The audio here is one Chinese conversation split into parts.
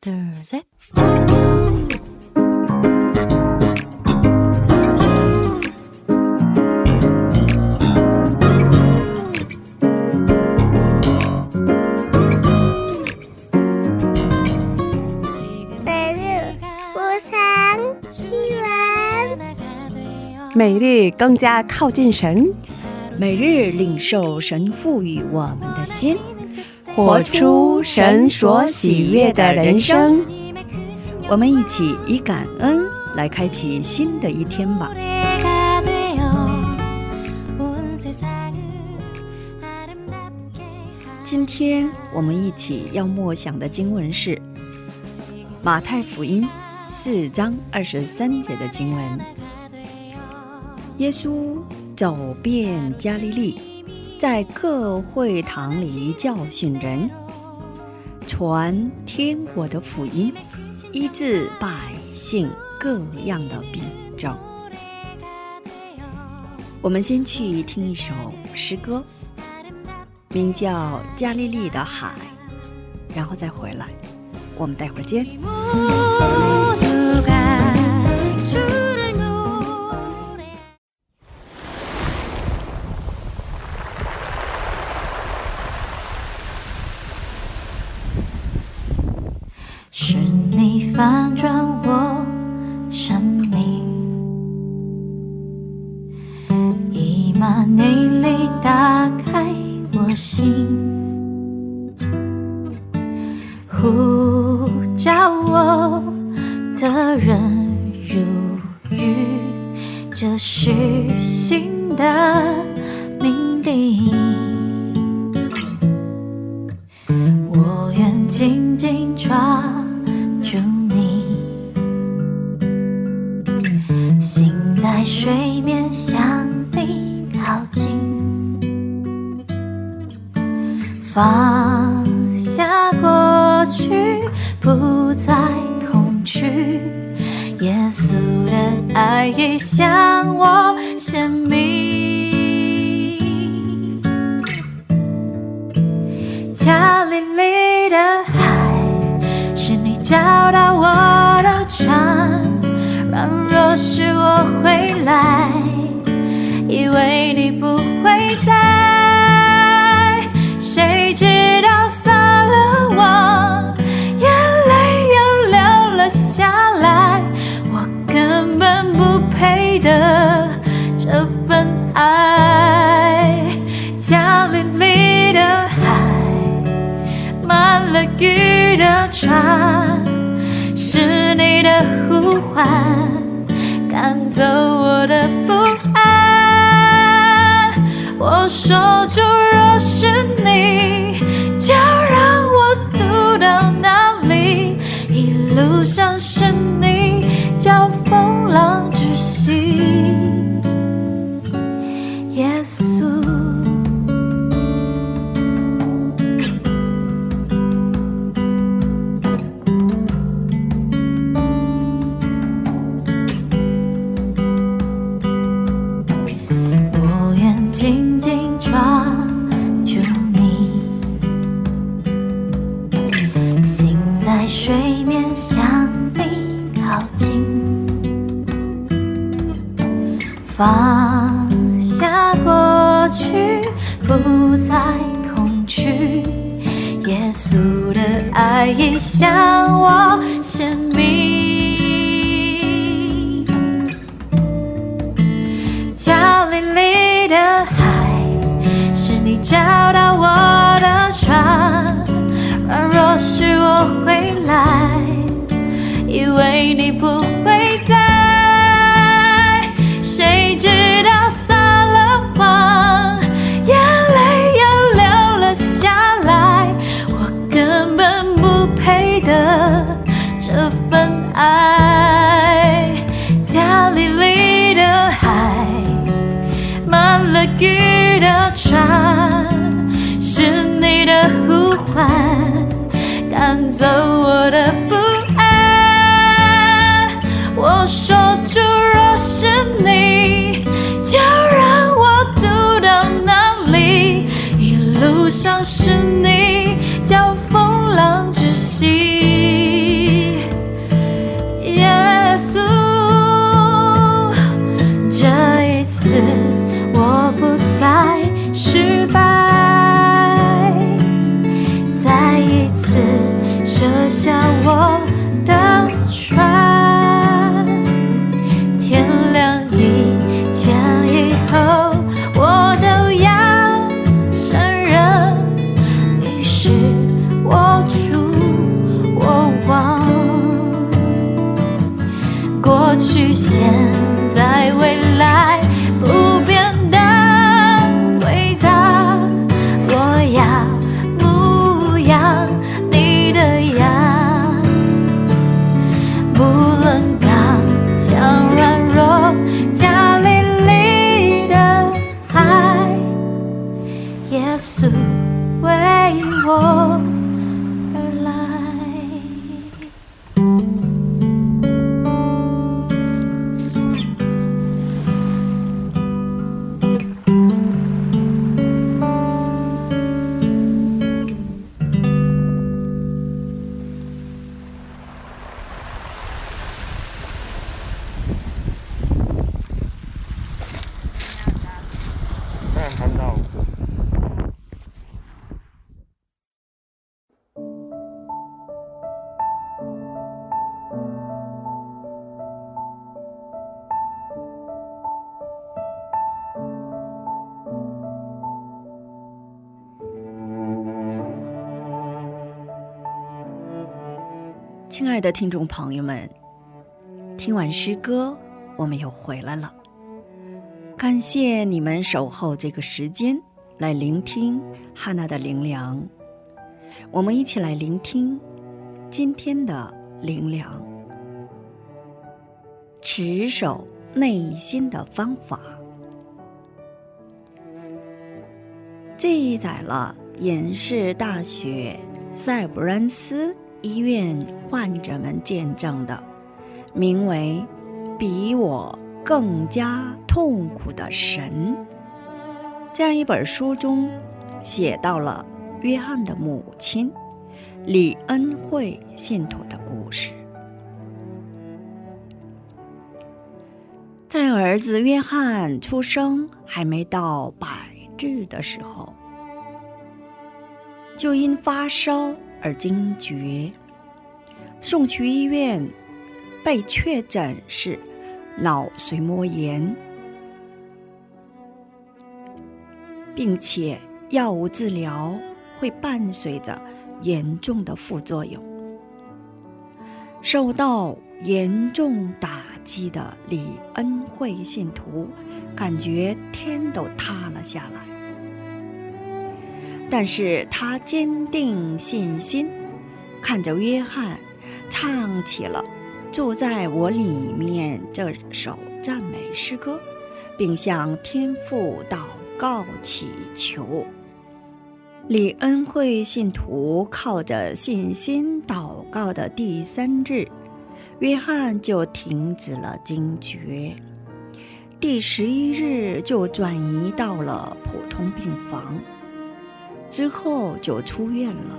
there's a 每日更加靠近神，每日领受神赋予我们的心。活出神所喜悦的人生。我们一起以感恩来开启新的一天吧。今天我们一起要默想的经文是马太福音四章二十三节的经文。耶稣走遍加利利，在各会堂里教训人，传天国的福音，医治百姓各样的病症。我们先去听一首诗歌，名叫《加利利的海》，然后再回来。我们待会儿见。面向你靠近，放下过去，不再恐惧，耶稣的爱已向我显明。加利利的海，是你找到我的船。软弱时我回来，说出，若是你，就让我读到哪里？一路上为你不会在。谁知道撒了谎，眼泪又流了下来。我根本不配得这份爱。加里里的海。满了雨的船，是你的呼唤，赶走我的是爱的听众朋友们，听完诗歌，我们又回来了。感谢你们守候这个时间来聆听汉娜的灵粮。我们一起来聆听今天的灵粮，持守内心的方法，记载了延世大学塞布兰斯医院患者们见证的，名为“比我更加痛苦的神”这样一本书中，写到了约翰的母亲李恩惠信徒的故事。在儿子约翰出生还没到百日的时候，就因发烧而惊厥，送去医院，被确诊是脑髓膜炎，并且药物治疗会伴随着严重的副作用。受到严重打击的李恩惠信徒，感觉天都塌了下来。但是他坚定信心，看着约翰唱起了“住在我里面”这首赞美诗歌，并向天父祷告祈求。李恩惠信徒靠着信心祷告的第三日，约翰就停止了惊厥，第十一日就转移到了普通病房。之后就出院了，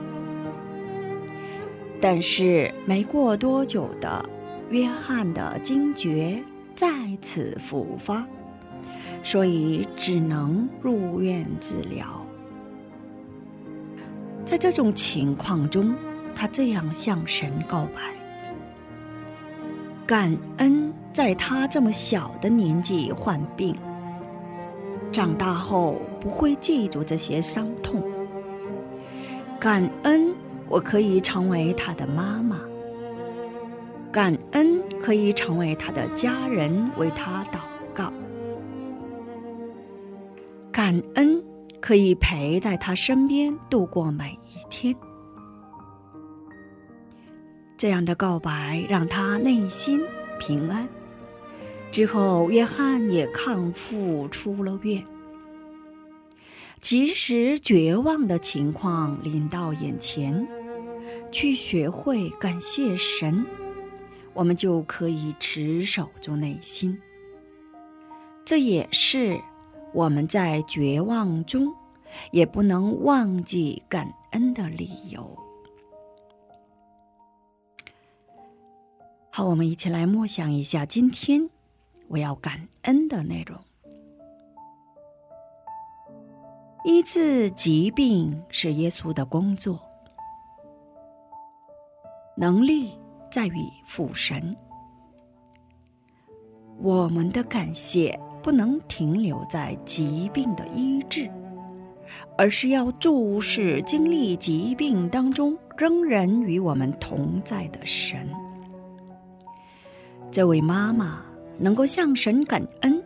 但是没过多久的，约翰的惊厥再次复发，所以只能入院治疗。在这种情况中，他这样向神告白：感恩在他这么小的年纪患病，长大后不会记住这些伤痛。感恩，我可以成为他的妈妈。感恩可以成为他的家人，为他祷告。感恩可以陪在他身边度过每一天。这样的告白让他内心平安。之后，约翰也康复出了院。即使绝望的情况临到眼前，去学会感谢神，我们就可以持守住内心。这也是我们在绝望中也不能忘记感恩的理由。好，我们一起来默想一下今天我要感恩的内容。医治疾病是耶稣的工作，能力在于父神。我们的感谢不能停留在疾病的医治，而是要注视经历疾病当中仍然与我们同在的神。这位妈妈能够向神感恩，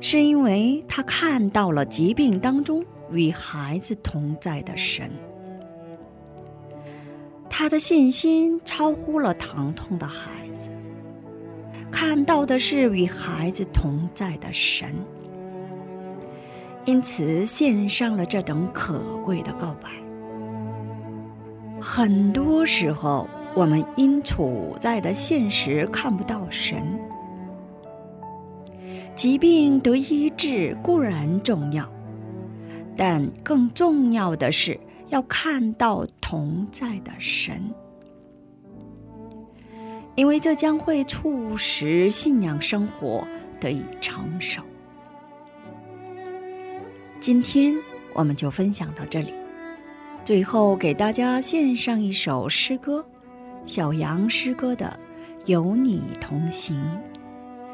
是因为他看到了疾病当中与孩子同在的神。他的信心超乎了疼痛的孩子，看到的是与孩子同在的神，因此献上了这等可贵的告白。很多时候，我们因处在的现实看不到神，疾病得医治固然重要，但更重要的是。要看到同在的神，因为这将会促使信仰生活得以成熟。今天我们就分享到这里，最后给大家献上一首诗歌，小杨诗歌的《有你同行》。